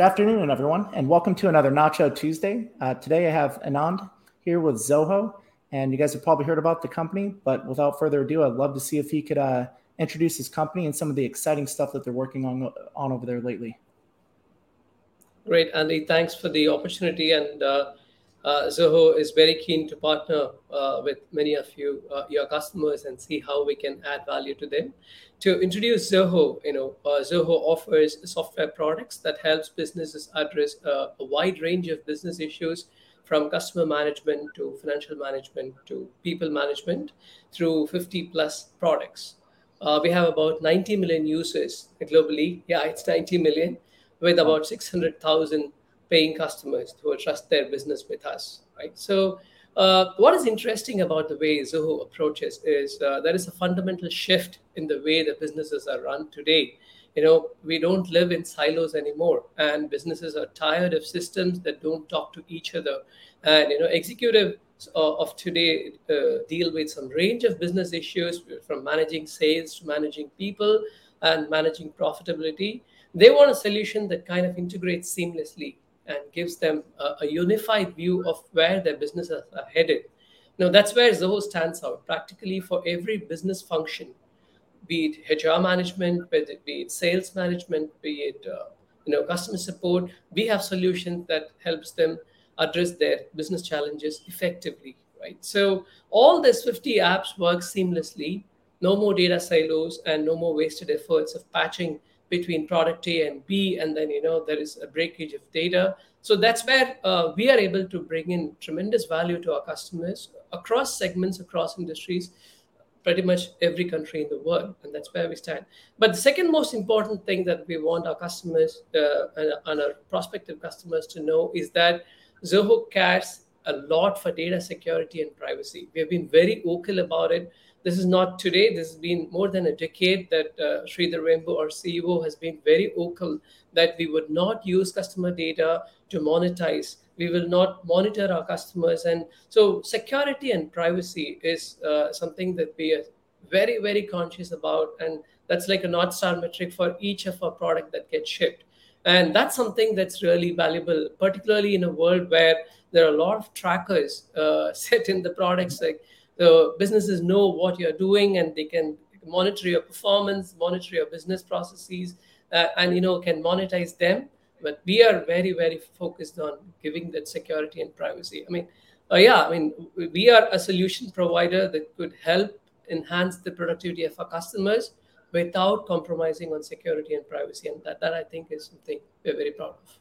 good afternoon, everyone, and welcome to another Nacho Tuesday. Uh, today I have Anand here with Zoho, and you guys have probably heard about the company, but without further ado, I'd love to see if he could uh, introduce his company and some of the exciting stuff that they're working on on over there lately. Great, Andy. Thanks for the opportunity. And uh, Zoho is very keen to partner uh, with many of you, uh, your customers, and see how we can add value to them. To introduce Zoho, you know, uh, Zoho offers software products that helps businesses address uh, a wide range of business issues from customer management to financial management to people management through 50 plus products. Uh, we have about 90 million users globally. Yeah, it's 90 million with about 600,000 paying customers who trust their business with us, right? So, uh, what is interesting about the way Zoho approaches is uh, there is a fundamental shift in the way the businesses are run today. You know, we don't live in silos anymore, and businesses are tired of systems that don't talk to each other. And you know, executives of today uh, deal with some range of business issues, from managing sales to managing people and managing profitability. They want a solution that kind of integrates seamlessly and gives them a, a unified view of where their businesses are headed. Now, that's where Zoho stands out. Practically for every business function, be it HR management, be it sales management, be it uh, you know customer support, we have solutions that helps them address their business challenges effectively. Right. So all these 50 apps work seamlessly. No more data silos and no more wasted efforts of patching between product A and B, and then you know there is a breakage of data. So that's where uh, we are able to bring in tremendous value to our customers across segments, across industries, pretty much every country in the world, and that's where we stand. But the second most important thing that we want our customers uh, and our prospective customers to know is that Zoho cares a lot for data security and privacy. We have been very vocal about it this is not today. This has been more than a decade that uh, Sridhar Vembu, our CEO, has been very vocal that we would not use customer data to monetize. We will not monitor our customers. And so, security and privacy is uh, something that we are very, very conscious about. And that's like a North Star metric for each of our product that gets shipped. And that's something that's really valuable, particularly in a world where there are a lot of trackers uh, set in the products like the businesses know what you're doing and they can monitor your performance monitor your business processes uh, and you know can monetize them. But we are very very focused on giving that security and privacy. I mean uh, yeah i mean we are a solution provider that could help enhance the productivity of our customers without compromising on security and privacy. And that, that i think is something we're very proud of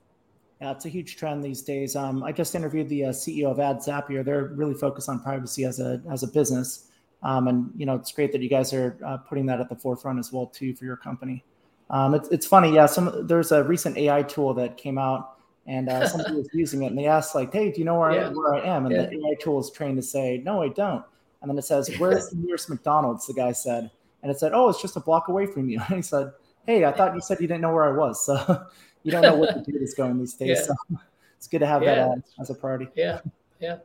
yeah, it's a huge trend these days. Um, I just interviewed the uh, CEO of Ad Zapier. They're really focused on privacy as a as a business, um, and you know it's great that you guys are uh, putting that at the forefront as well too for your company. Um, it's it's funny, yeah. Some there's a recent AI tool that came out, and uh, somebody was using it, and they asked like, "Hey, do you know where yeah. I, where I am?" And yeah. the AI tool is trained to say, "No, I don't." And then it says, "Where's the nearest McDonald's?" The guy said, and it said, "Oh, it's just a block away from you." And he said, "Hey, I thought you said you didn't know where I was." So you don't know what the data is going these days. Yeah. So it's good to have yeah. that as a priority. Yeah, yeah.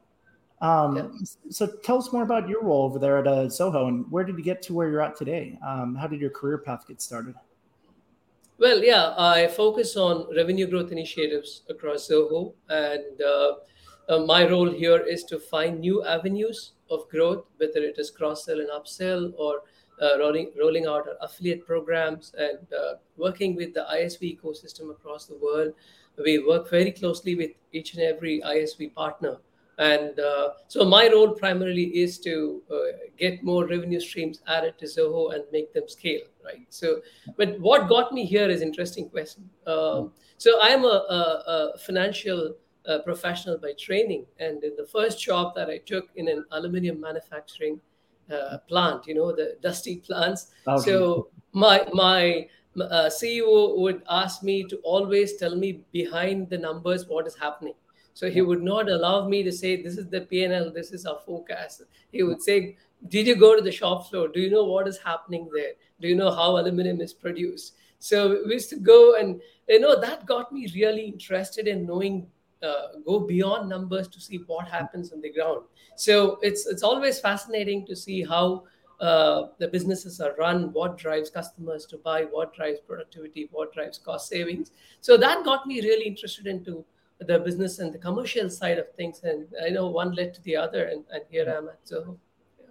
Um, yeah. So tell us more about your role over there at uh, Zoho and where did you get to where you're at today? Um, how did your career path get started? Well, yeah, I focus on revenue growth initiatives across Zoho, and uh, uh, my role here is to find new avenues of growth, whether it is cross sell and upsell or uh, rolling, rolling out our affiliate programs and uh, working with the ISV ecosystem across the world. We work very closely with each and every ISV partner. And uh, so my role primarily is to uh, get more revenue streams added to Zoho and make them scale, right? So, but what got me here is interesting question. Um, so I'm a, a, a financial uh, professional by training, and in the first job that I took in an aluminum manufacturing uh, plant, you know, the dusty plants. Okay. So my my uh, CEO would ask me to always tell me behind the numbers what is happening. So he would not allow me to say this is the PNL, this is our forecast. He would say, "Did you go to the shop floor? Do you know what is happening there? Do you know how aluminum is produced?" So we used to go and you know that got me really interested in knowing uh, go beyond numbers to see what happens on the ground. So it's it's always fascinating to see how uh, the businesses are run, what drives customers to buy, what drives productivity, what drives cost savings. So that got me really interested into the business and the commercial side of things. And I know one led to the other, and, and here I am at Zoho. Yeah.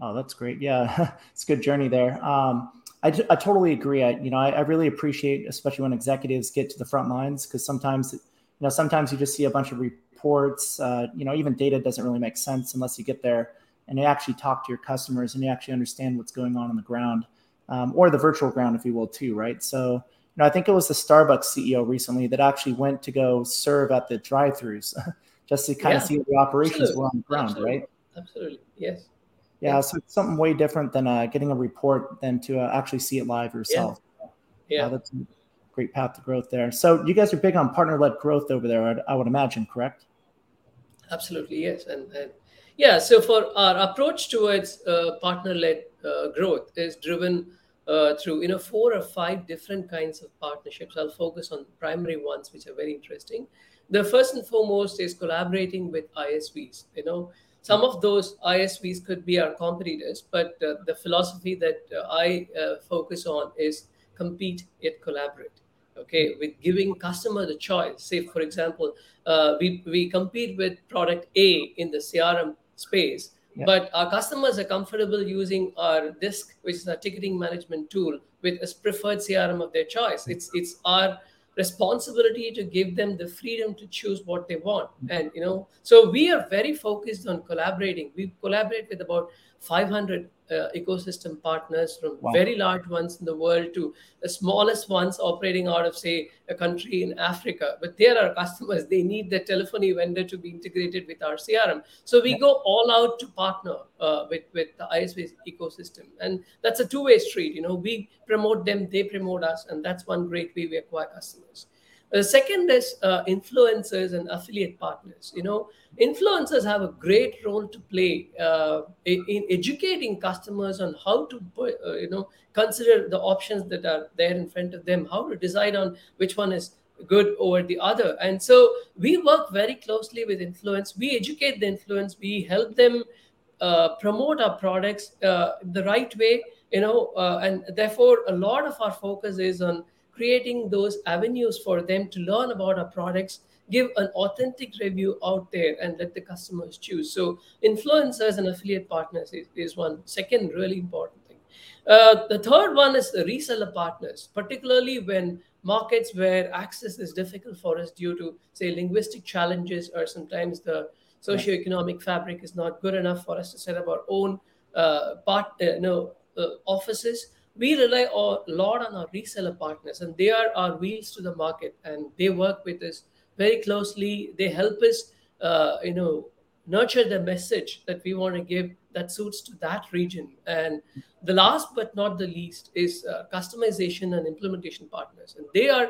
Oh, that's great. Yeah, it's a good journey there. Um, I, I totally agree. I, you know, I, I really appreciate, especially when executives get to the front lines, because sometimes, you know, sometimes you just see a bunch of reports, uh, you know, even data doesn't really make sense unless you get there and you actually talk to your customers and you actually understand what's going on on the ground um, or the virtual ground, if you will, too, right? So, you know, I think it was the Starbucks CEO recently that actually went to go serve at the drive-throughs just to kind yeah. of see the operations Absolutely. were on the ground, Absolutely. right? Absolutely, yes. Yeah, yeah, so it's something way different than uh, getting a report than to uh, actually see it live yourself. Yeah, yeah. Uh, that's great path to growth there. So you guys are big on partner-led growth over there, I, I would imagine, correct? Absolutely, yes, and, and yeah, so for our approach towards uh, partner-led uh, growth is driven uh, through you know four or five different kinds of partnerships. I'll focus on primary ones, which are very interesting. The first and foremost is collaborating with ISVs. You know, some of those ISVs could be our competitors, but uh, the philosophy that uh, I uh, focus on is compete yet collaborate okay with giving customer the choice say for example uh, we, we compete with product a in the crm space. Yeah. But our customers are comfortable using our Desk, which is our ticketing management tool, with a preferred CRM of their choice. It's it's our responsibility to give them the freedom to choose what they want. Mm-hmm. And you know, so we are very focused on collaborating. We collaborate with about 500 uh, ecosystem partners from wow. very large ones in the world to the smallest ones operating out of say a country in africa. But they are our customers they need the telephony vendor to be integrated with our crm so we yeah. go all out to partner uh, with with the isv ecosystem. And that's a two-way street you know. We promote them they promote us and that's one great way we acquire customers the second is uh, influencers and affiliate partners. You know, influencers have a great role to play uh, in, in, educating customers on how to, uh, you know, consider the options that are there in front of them, how to decide on which one is good over the other. And so we work very closely with influence. We educate the influence. We help them uh, promote our products uh, the right way. You know, uh, and therefore a lot of our focus is on creating those avenues for them to learn about our products give an authentic review out there and let the customers choose. So influencers and affiliate partners is, is one second really important thing. Uh, the third one is the reseller partners particularly when markets where access is difficult for us due to say linguistic challenges or sometimes the socioeconomic fabric is not good enough for us to set up our own uh, part, uh, no, uh, offices we rely a lot on our reseller partners and they are our wheels to the market and they work with us very closely. They help us uh, you know nurture the message that we want to give that suits to that region. And the last but not the least is uh, customization and implementation partners. And they are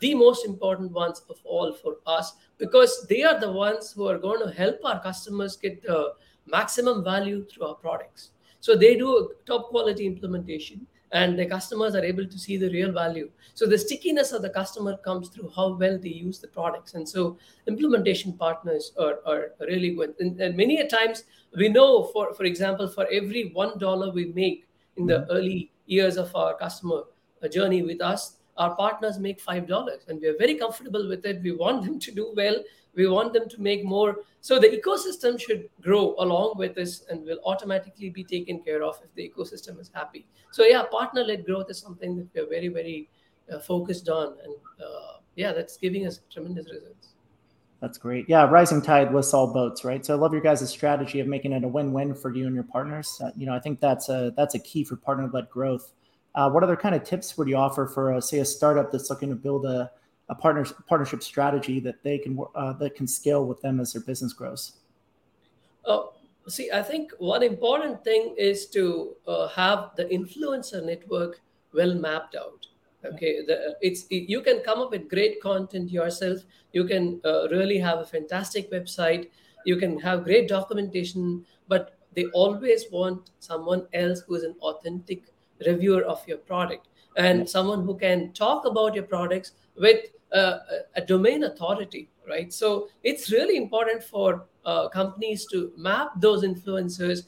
the most important ones of all for us because they are the ones who are going to help our customers get the maximum value through our products. So they do a top quality implementation and the customers are able to see the real value. So the stickiness of the customer comes through how well they use the products. And so implementation partners are, are really good. And, and many a times we know for for example for every one dollar we make in the mm-hmm. early years of our customer uh, journey with us our partners make five dollars and we are very comfortable with it. We want them to do well we want them to make more. So the ecosystem should grow along with this and will automatically be taken care of if the ecosystem is happy. So yeah partner led growth is something that we're very very uh, focused on and uh, yeah that's giving us tremendous results. That's great. Yeah rising tide lifts all boats right? So i love your guys' strategy of making it a win-win for you and your partners. Uh, you know i think that's a that's a key for partner led growth. Uh, what other kind of tips would you offer for a, say a startup that's looking to build a a partner, partnership strategy that they can uh, that can scale with them as their business grows? Oh, see, I think one important thing is to uh, have the influencer network well mapped out. Okay, the, it's you can come up with great content yourself. You can uh, really have a fantastic website. You can have great documentation, but they always want someone else who is an authentic reviewer of your product and someone who can talk about your products with uh, a domain authority, right? So it's really important for uh, companies to map those influencers,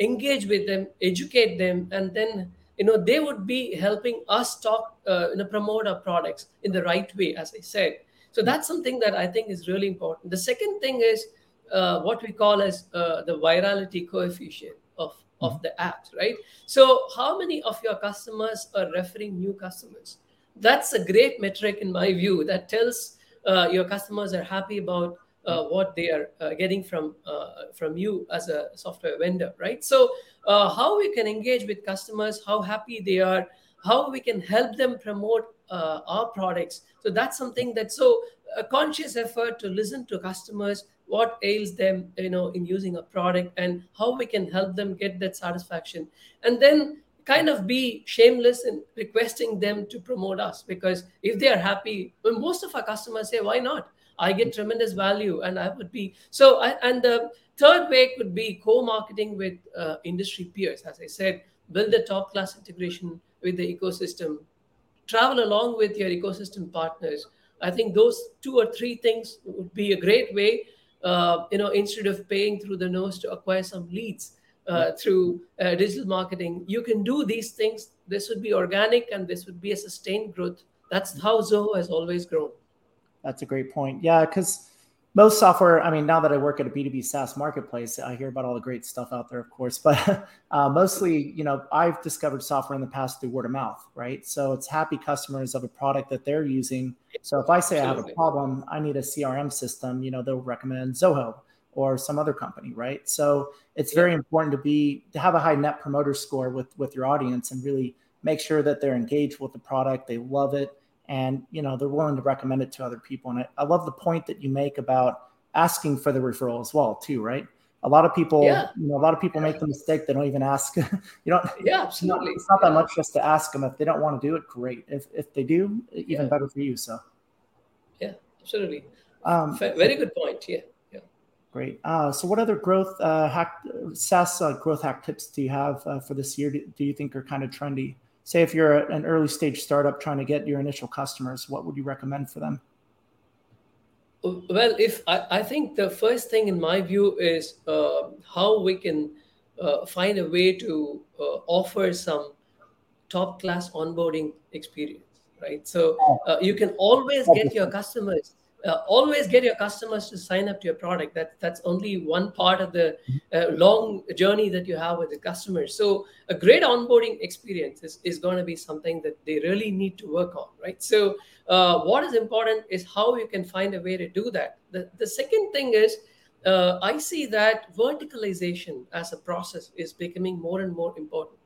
engage with them, educate them, and then you know they would be helping us talk, uh, you know, promote our products in the right way, as I said. So that's something that I think is really important. The second thing is uh, what we call as uh, the virality coefficient of of mm-hmm. the apps, right? So how many of your customers are referring new customers? That's a great metric in my view that tells uh, your customers are happy about uh, what they are uh, getting from uh, from you as a software vendor, right? So uh, how we can engage with customers, how happy they are, how we can help them promote uh, our products. So that's something that so a conscious effort to listen to customers, what ails them, you know, in using a product, and how we can help them get that satisfaction, and then kind of be shameless in requesting them to promote us because if they are happy well, most of our customers say why not I get tremendous value, and I would be so. I, and the third way could be co-marketing with uh, industry peers. As I said, build a top-class integration with the ecosystem. Travel along with your ecosystem partners. I think those two or three things would be a great way. Uh, you know, instead of paying through the nose to acquire some leads uh, through uh, digital marketing, you can do these things. This would be organic, and this would be a sustained growth. That's how Zoho has always grown. That's a great point. Yeah, because most software, I mean, now that I work at a B2B SaaS marketplace, I hear about all the great stuff out there, of course, but uh, mostly, you know, I've discovered software in the past through word of mouth, right? So it's happy customers of a product that they're using. So if I say Absolutely. I have a problem, I need a CRM system, you know, they'll recommend Zoho or some other company, right? So it's very important to be to have a high net promoter score with with your audience and really make sure that they're engaged with the product, they love it, and you know they're willing to recommend it to other people. And I, I, love the point that you make about asking for the referral as well too right? A lot of people yeah. you know a lot of people make the mistake they don't even ask. You don't yeah absolutely. it's not, that much just to ask them. If they don't want to do it great. If, if they do even better for you so. Yeah absolutely. Um, very good point yeah great. Uh, so what other growth uh, hack SaaS uh, growth hack tips do you have uh, for this year? Do, do you think are kind of trendy? Say if you're an early stage startup trying to get your initial customers what would you recommend for them? Well if i, I think the first thing in my view is uh, how we can uh, find a way to uh, offer some top class onboarding experience right? So you can always get your customers uh, always get your customers to sign up to your product. That that's only one part of the uh, long journey that you have with the customers. So a great onboarding experience is, is going to be something that they really need to work on, right? So uh, what is important is how you can find a way to do that. The the second thing is. Uh, I see that verticalization as a process is becoming more and more important.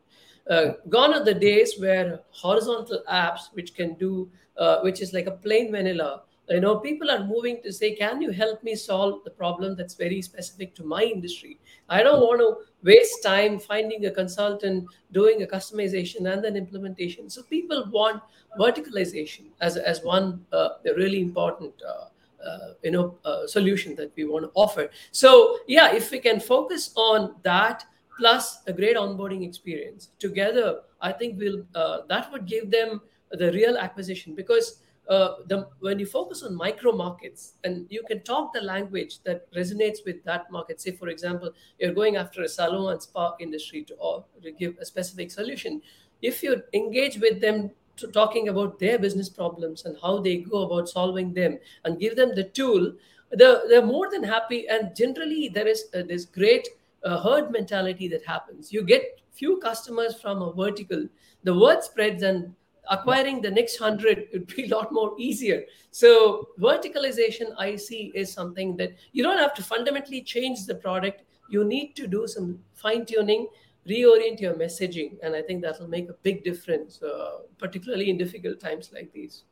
Uh, gone are the days where horizontal apps, which can do, uh, which is like a plain vanilla, you know people are moving to say can you help me solve the problem that's very specific to my industry? I don't want to waste time finding a consultant doing a customization and then implementation. So people want verticalization as, as one uh, really important uh, uh, you know uh, solution that we want to offer. So yeah if we can focus on that plus a great onboarding experience together i think we'll uh, that would give them the real acquisition because uh, the, when you focus on micro markets and you can talk the language that resonates with that market. Say for example you're going after a salon and spa industry to, or to give a specific solution. If you engage with them to talking about their business problems and how they go about solving them and give them the tool they're, they're more than happy. And generally there is uh, this great uh, herd mentality that happens. You get few customers from a vertical. The word spreads and acquiring the next 100 would be a lot more easier. So verticalization i see is something that you don't have to fundamentally change the product. You need to do some fine tuning reorient your messaging and i think that will make a big difference uh, particularly in difficult times like these.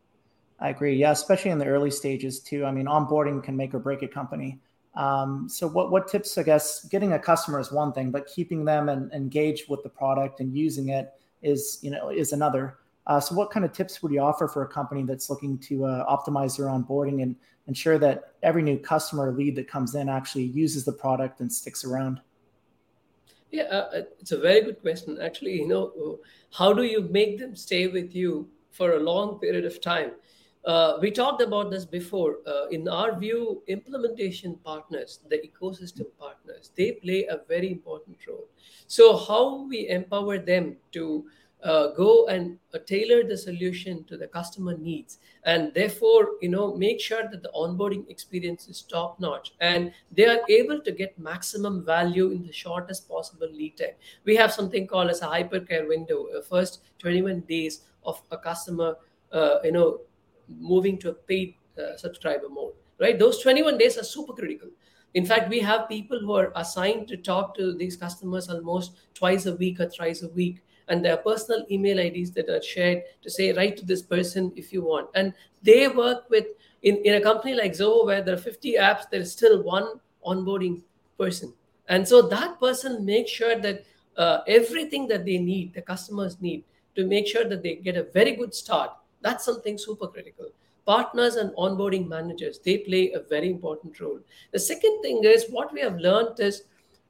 I agree. Yeah especially in the early stages too. I mean onboarding can make or break a company. Um, so what, what tips i guess getting a customer is one thing but keeping them and engaged with the product and using it is you know is another uh, so, what kind of tips would you offer for a company that's looking to uh, optimize their onboarding and ensure that every new customer lead that comes in actually uses the product and sticks around? Yeah, uh, uh it's a very good question. Actually, you know, how do you make them stay with you for a long period of time? uh, we talked about this before. Uh, in our view, implementation partners, the ecosystem partners, they play a very important role. So, how we empower them to uh, go and uh, tailor the solution to the customer needs. And therefore you know make sure that the onboarding experience is top notch. And they are able to get maximum value in the shortest possible lead time. We have something called as a hypercare window uh, first 21 days of a customer uh, you know moving to a paid uh, subscriber mode right? Those 21 days are super critical. In fact we have people who are assigned to talk to these customers almost twice a week or thrice a week and their personal email IDs that are shared to say, write to this person if you want. And they work with, in, in a company like Zoho, where there are 50 apps, there is still one onboarding person. And so that person makes sure that uh, everything that they need, the customers need, to make sure that they get a very good start, that's something super critical. Partners and onboarding managers, they play a very important role. The second thing is what we have learned is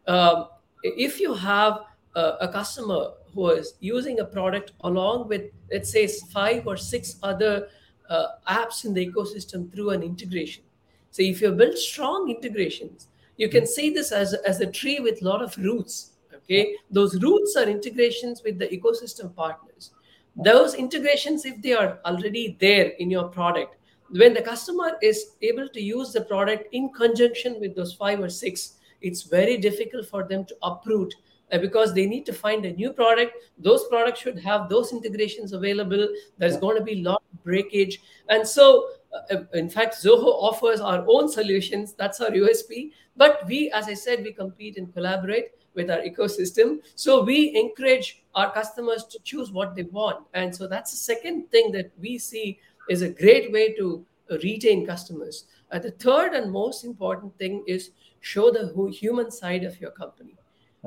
um, if you have a, a customer who is using a product along with, let's say, five or six other uh, apps in the ecosystem through an integration. So if you build strong integrations, you can see this as, as a tree with a lot of roots. Okay, those roots are integrations with the ecosystem partners. Those integrations, if they are already there in your product, when the customer is able to use the product in conjunction with those five or six, it's very difficult for them to uproot because they need to find a new product. Those products should have those integrations available. There's going to be a lot of breakage. And so, uh, in fact, Zoho offers our own solutions. That's our USP. But we, as I said, we compete and collaborate with our ecosystem. So we encourage our customers to choose what they want. And so that's the second thing that we see is a great way to retain customers. Uh, the third and most important thing is show the human side of your company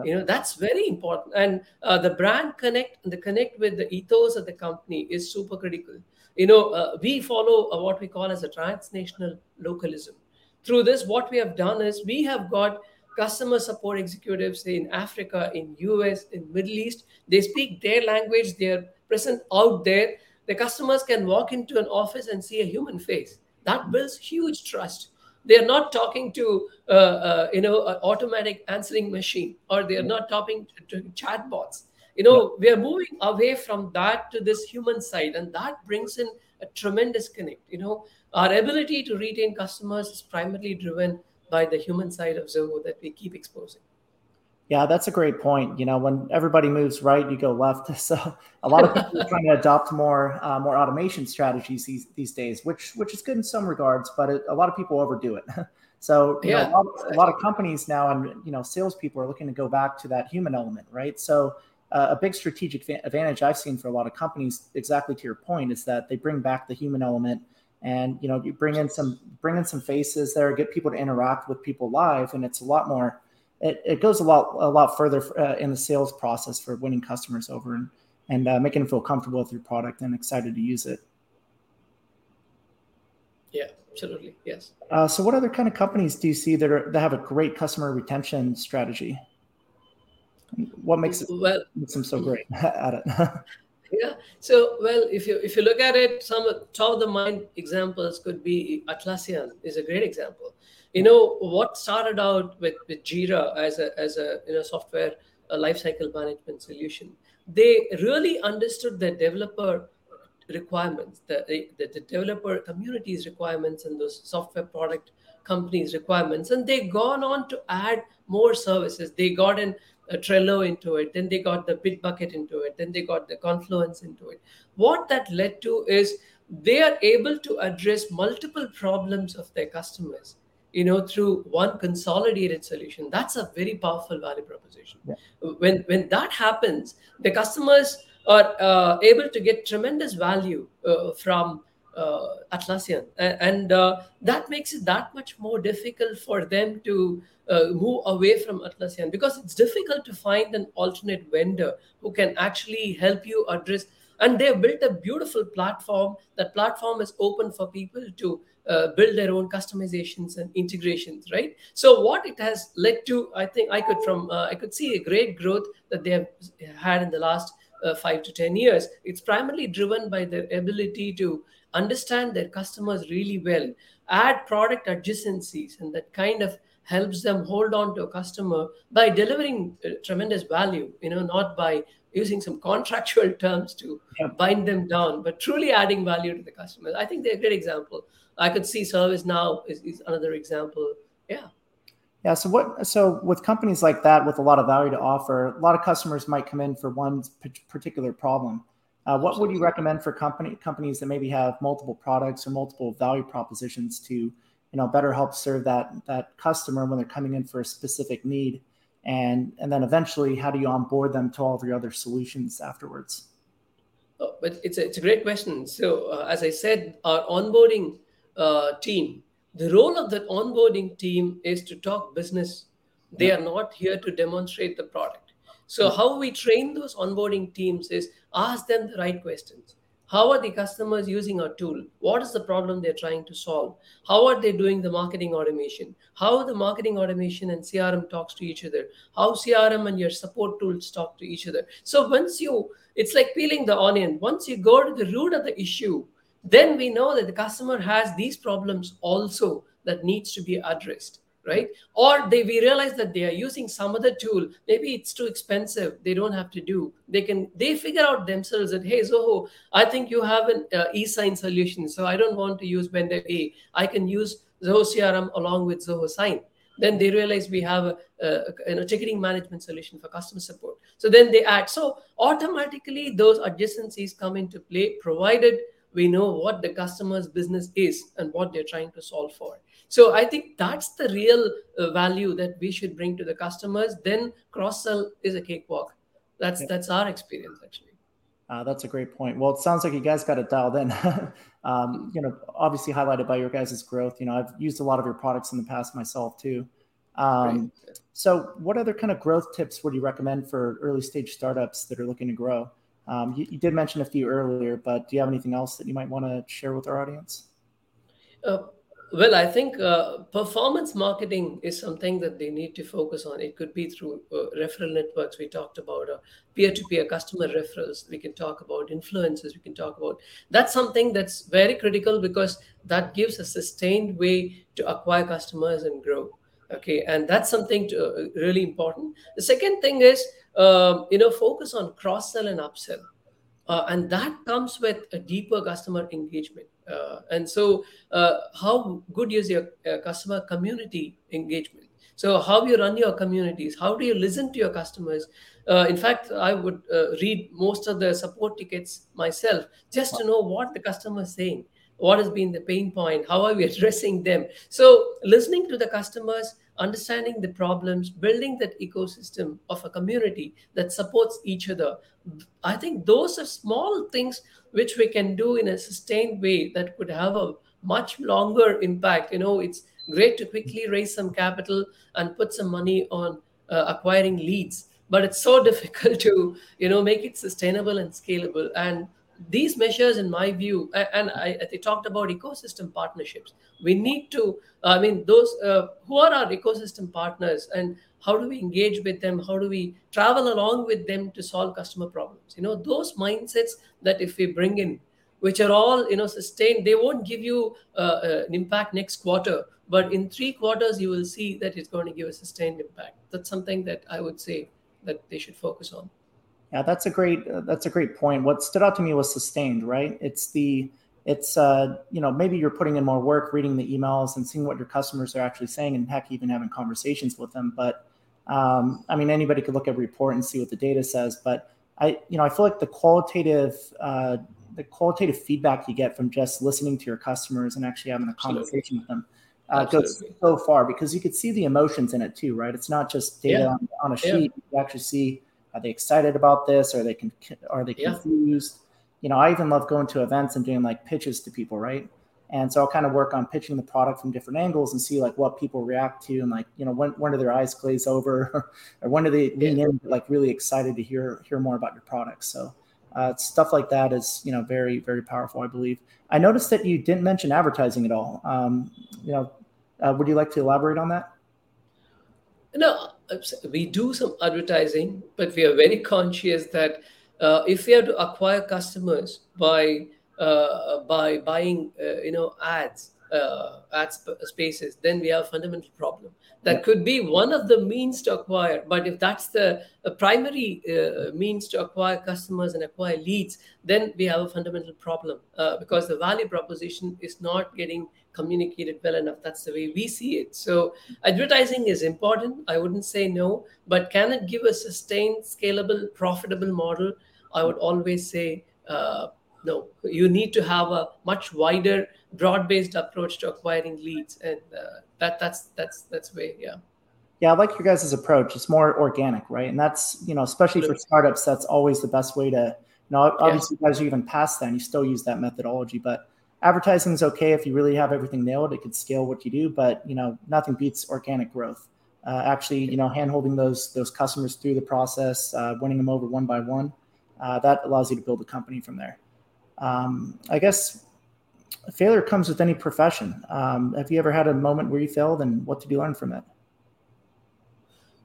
you know that's very important. And uh, the brand connect the connect with the ethos of the company is super critical. You know uh, we follow uh, what we call as a transnational localism. Through this what we have done is we have got customer support executives in africa in us in middle east. They speak their language they're present out there. The customers can walk into an office and see a human face. That builds huge trust they're not talking to uh, uh, you know an automatic answering machine or they're not talking to, to chatbots. You know we are moving away from that to this human side and that brings in a tremendous connect. You know our ability to retain customers is primarily driven by the human side of zoho that we keep exposing yeah, that's a great point. You know, when everybody moves right, you go left. So a lot of people are trying to adopt more uh, more automation strategies these, these days, which which is good in some regards, but it, a lot of people overdo it. so yeah, know, a, lot of, a, lot of, companies now and you know salespeople are looking to go back to that human element, right? So uh, a big strategic advantage I've seen for a lot of companies, exactly to your point, is that they bring back the human element and you know you bring in some bring in some faces there, get people to interact with people live, and it's a lot more it, it goes a lot a lot further uh, in the sales process for winning customers over and and uh, making them feel comfortable with your product and excited to use it. Yeah, absolutely. Yes. Uh, so, what other kind of companies do you see that are that have a great customer retention strategy? What makes it makes them so great at it? yeah. So, well, if you if you look at it, some top of the mind examples could be Atlassian is a great example you know what started out with, with jira as a as a you know software a lifecycle management solution they really understood the developer requirements the, the, the developer community's requirements and those software product companies requirements and they gone on to add more services they got in a Trello into it, then they got the Bitbucket into it, then they got the Confluence into it. What that led to is they are able to address multiple problems of their customers you know through one consolidated solution that's a very powerful value proposition yeah. when when that happens the customers are uh, able to get tremendous value uh, from uh, Atlassian, and uh, that makes it that much more difficult for them to uh, move away from Atlassian because it's difficult to find an alternate vendor who can actually help you address. And they have built a beautiful platform. That platform is open for people to build their own customizations and integrations right so what it has led to i think i could from uh, i could see a great growth that they have had in the last uh, five to 10 years. It's primarily driven by their ability to understand their customers really well, add product adjacencies, and that kind of helps them hold on to a customer by delivering uh, tremendous value, you know, not by using some contractual terms to yeah. bind them down, but truly adding value to the customers. I think they're a great example. I could see ServiceNow is, is another example. Yeah. Yeah. So what? So with companies like that, with a lot of value to offer, a lot of customers might come in for one particular problem. Uh, what Absolutely. would you recommend for company companies that maybe have multiple products or multiple value propositions to, you know, better help serve that that customer when they're coming in for a specific need, and and then eventually, how do you onboard them to all of your other solutions afterwards? Oh, but it's a, it's a great question. So uh, as I said, our onboarding uh, team the role of that onboarding team is to talk business. They are not here to demonstrate the product. So, how we train those onboarding teams is ask them the right questions. How are the customers using our tool? What is the problem they're trying to solve? How are they doing the marketing automation? How the marketing automation and CRM talks to each other? How CRM and your support tools talk to each other? So once you, it's like peeling the onion. Once you go to the root of the issue, then we know that the customer has these problems also that needs to be addressed right? Or they we realize that they are using some other tool. Maybe it's too expensive. They don't have to do. They can they figure out themselves that hey zoho i think you have an uh, e-sign solution so i don't want to use vendor a. I can use zoho crm along with zoho sign. Then they realize we have a, a, a, ticketing management solution for customer support. So then they add. So automatically those adjacencies come into play provided we know what the customer's business is and what they're trying to solve for so i think that's the real uh, value that we should bring to the customers then cross sell is a cakewalk that's yeah. that's our experience actually uh, that's a great point. Well, it sounds like you guys got it dialed in. um, you know, obviously highlighted by your guys' growth. You know, I've used a lot of your products in the past myself too. Um, so, what other kind of growth tips would you recommend for early stage startups that are looking to grow? Um, you, you, did mention a few earlier, but do you have anything else that you might want to share with our audience? Uh, well, I think uh, performance marketing is something that they need to focus on. It could be through uh, referral networks we talked about, peer to peer customer referrals. We can talk about influencers. We can talk about that's something that's very critical because that gives a sustained way to acquire customers and grow. Okay, and that's something to, uh, really important. The second thing is um, you know focus on cross sell and upsell. Uh, and that comes with a deeper customer engagement. Uh, and so uh, how good is your uh, customer community engagement? So how you run your communities how do you listen to your customers? Uh, in fact i would uh, read most of the support tickets myself just to know what the customer is saying what has been the pain point how are we addressing them so listening to the customers understanding the problems, building that ecosystem of a community that supports each other. I think those are small things which we can do in a sustained way that could have a much longer impact. You know, it's great to quickly raise some capital and put some money on uh, acquiring leads, but it's so difficult to, you know, make it sustainable and scalable. And these measures, in my view, and I, I talked about ecosystem partnerships. We need to, I mean, those uh, who are our ecosystem partners and how do we engage with them? How do we travel along with them to solve customer problems? You know, those mindsets that if we bring in, which are all you know sustained, they won't give you uh, uh, an impact next quarter, but in three quarters you will see that it's going to give a sustained impact. That's something that I would say that they should focus on. Yeah, that's a great uh, that's a great point. What stood out to me was sustained, right? It's the it's uh, you know maybe you're putting in more work reading the emails and seeing what your customers are actually saying and heck even having conversations with them but um, i mean anybody could look at a report and see what the data says but i you know i feel like the qualitative uh, the qualitative feedback you get from just listening to your customers and actually having a conversation Absolutely. with them uh, goes so far because you could see the emotions in it too right it's not just data yeah. on, on, a sheet yeah. you actually see are they excited about this? Are they con- are they confused? Yeah. You know, I even love going to events and doing like pitches to people, right? And so I'll kind of work on pitching the product from different angles and see like what people react to and like, you know, when, when do their eyes glaze over or when do they lean yeah. in like really excited to hear hear more about your product. So uh, stuff like that is, you know, very, very powerful, I believe. I noticed that you didn't mention advertising at all. Um, you know, uh, would you like to elaborate on that? No, we do some advertising, but we are very conscious that uh, if we have to acquire customers by uh, by buying uh, you know ads uh, ad sp- spaces then we have a fundamental problem. That could be one of the means to acquire but if that's the primary uh, means to acquire customers and acquire leads then we have a fundamental problem uh, because the value proposition is not getting communicated well enough. That's the way we see it. So advertising is important. I wouldn't say no but can it give a sustained scalable profitable model? I would always say uh, no. You need to have a much wider broad-based approach to acquiring leads and uh, that that's that's that's way yeah. Yeah i like your guys' approach. It's more organic right? And that's you know especially for startups that's always the best way to you know obviously yeah. guys are even past that and you still use that methodology but advertising is okay if you really have everything nailed it could scale what you do but you know nothing beats organic growth uh, actually you know hand holding those those customers through the process uh, winning them over one by one uh, that allows you to build a company from there um, i guess failure comes with any profession. Um, have you ever had a moment where you failed, and what did you learn from it?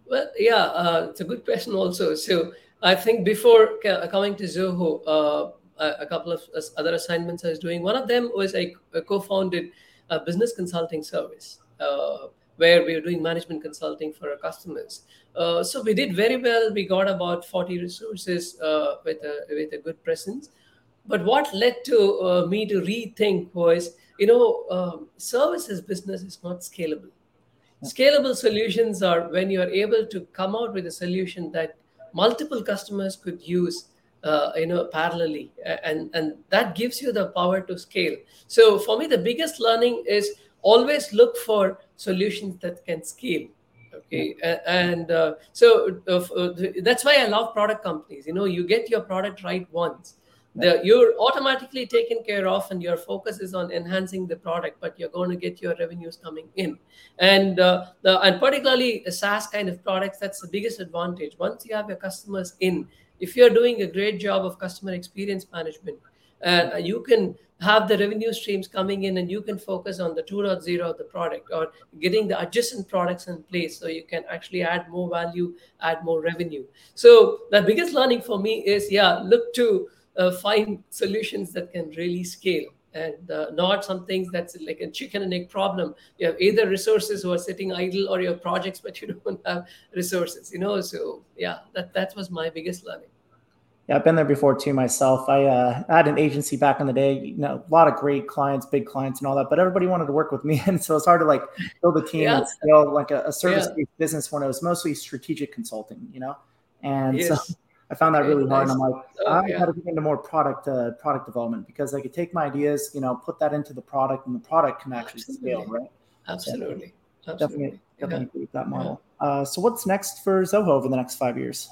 Well, yeah, uh, it's a good question also. So I think before coming to Zoho, uh, a couple of other assignments I was doing. One of them was I co-founded a business consulting service uh, where we were doing management consulting for our customers. Uh, so we did very well. We got about 40 resources uh, with a with a good presence. But what led to uh, me to rethink was, you know, um, services business is not scalable. Scalable solutions are when you are able to come out with a solution that multiple customers could use, uh, you know, parallelly, and and that gives you the power to scale. So for me, the biggest learning is always look for solutions that can scale okay? And uh, so uh, uh, that's why i love product companies. You know you get your product right once. The, you're automatically taken care of and your focus is on enhancing the product but you're going to get your revenues coming in. And uh, the, and particularly saas kind of products that's the biggest advantage. Once you have your customers in if you're doing a great job of customer experience management uh, you can have the revenue streams coming in and you can focus on the 2.0 of the product or getting the adjacent products in place so you can actually add more value add more revenue so the biggest learning for me is yeah look to uh, find solutions that can really scale and uh, not some things that's like a chicken and egg problem. You have either resources who are sitting idle or your projects, but you don't have resources, you know? So yeah, that, that was my biggest learning. Yeah, I've been there before too myself. I uh, had an agency back in the day, you know, a lot of great clients, big clients and all that, but everybody wanted to work with me. And so it's hard to like build a team yeah. and scale like a, a service-based yeah. business when it was mostly strategic consulting, you know? And yes. so I found that really hard. And I'm like, oh, I yeah. got to get into more product uh, product development because I could take my ideas, you know, put that into the product, and the product can actually Absolutely. scale, right? Absolutely. So Absolutely. Definitely, definitely that model. Uh, so, what's next for Zoho over the next five years?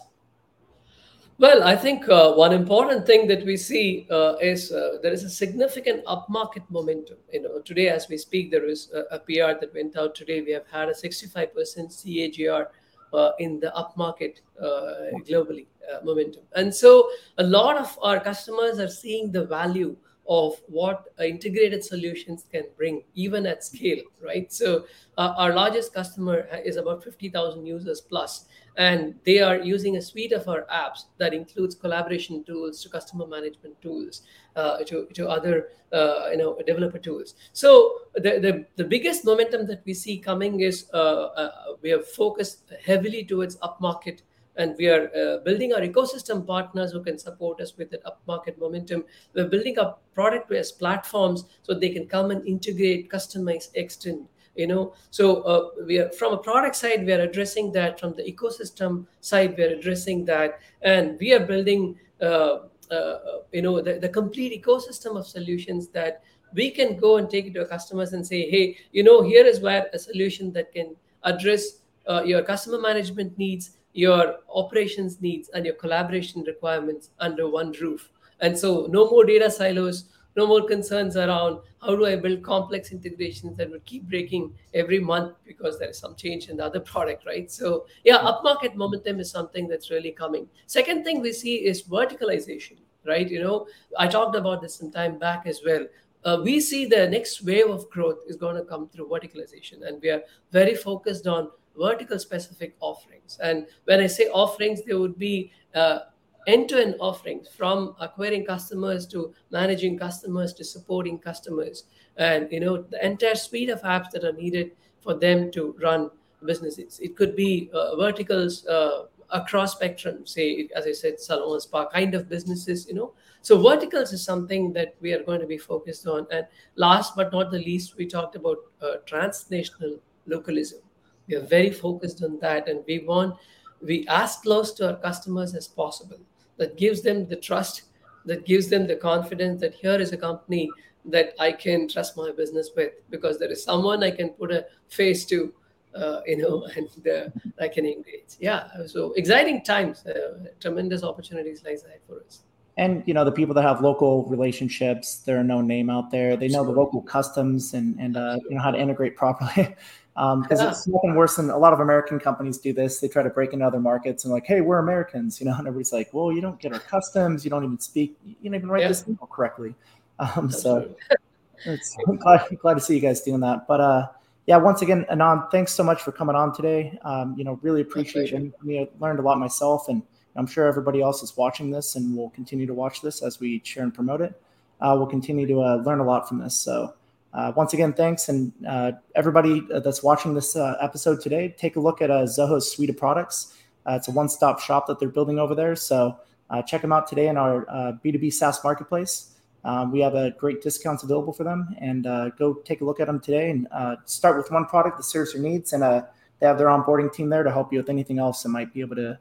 Well, I think uh, one important thing that we see uh, is uh, there is a significant upmarket momentum. You know, today as we speak, there is a, a PR that went out today. We have had a 65% CAGR uh, in the upmarket uh, globally uh, momentum. And so a lot of our customers are seeing the value of what integrated solutions can bring even at scale right so uh, our largest customer is about 50000 users plus and they are using a suite of our apps that includes collaboration tools to customer management tools uh, to, to other uh, you know developer tools so the, the, the biggest momentum that we see coming is uh, uh we have focused heavily towards upmarket and we are uh, building our ecosystem partners who can support us with that upmarket momentum. We're building up product-based platforms so they can come and integrate, customize, extend. You know, so uh, we are from a product side, we are addressing that. From the ecosystem side, we are addressing that, and we are building, uh, uh you know, the, the complete ecosystem of solutions that we can go and take it to our customers and say, hey, you know, here is where a solution that can address uh, your customer management needs your operations needs and your collaboration requirements under one roof. And so, no more data silos, no more concerns around how do I build complex integrations that would keep breaking every month because there is some change in the other product, right? So, yeah, upmarket momentum is something that's really coming. Second thing we see is verticalization, right? You know, I talked about this some time back as well. Uh, we see the next wave of growth is going to come through verticalization, and we are very focused on vertical specific offerings. And when I say offerings, there would be uh, end-to-end offerings from acquiring customers to managing customers to supporting customers. And you know the entire suite of apps that are needed for them to run businesses it could be uh, verticals uh, across spectrum say as i said salon spa kind of businesses you know. So verticals is something that we are going to be focused on. And last but not the least we talked about uh, transnational localism. We are very focused on that and we want we as close to our customers as possible that gives them the trust that gives them the confidence that here is a company that i can trust my business with because there is someone i can put a face to uh, you know and uh, i can engage. Yeah so exciting times uh, tremendous opportunities lies ahead for us. And you know the people that have local relationships they're a known name out there. They know the local customs and and uh, you know how to integrate properly because yeah. it's nothing worse than a lot of American companies do this. They try to break into other markets and like, hey, we're Americans, you know, and everybody's like, well, you don't get our customs, you don't even speak, you don't even write yeah. this email correctly. Um, so it's glad, glad to see you guys doing that. But uh, yeah, once again, Anand, thanks so much for coming on today. Um, you know, really appreciate it. I learned a lot myself, and I'm sure everybody else is watching this and will continue to watch this as we share and promote it. Uh, we'll continue to uh, learn a lot from this. So uh, once again, thanks. And uh, everybody that's watching this uh, episode today, take a look at uh, Zoho's suite of products. Uh, it's a one stop shop that they're building over there. So uh, check them out today in our B2B SaaS marketplace. Um, we have a great discounts available for them. And go take a look at them today and start with one product that serves your needs. And they have their onboarding team there to help you with anything else that might be able to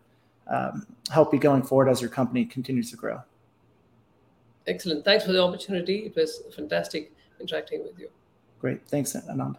um, help you going forward as your company continues to grow. Excellent. Thanks for the opportunity. It was fantastic interacting with you. Great. Thanks, Anand.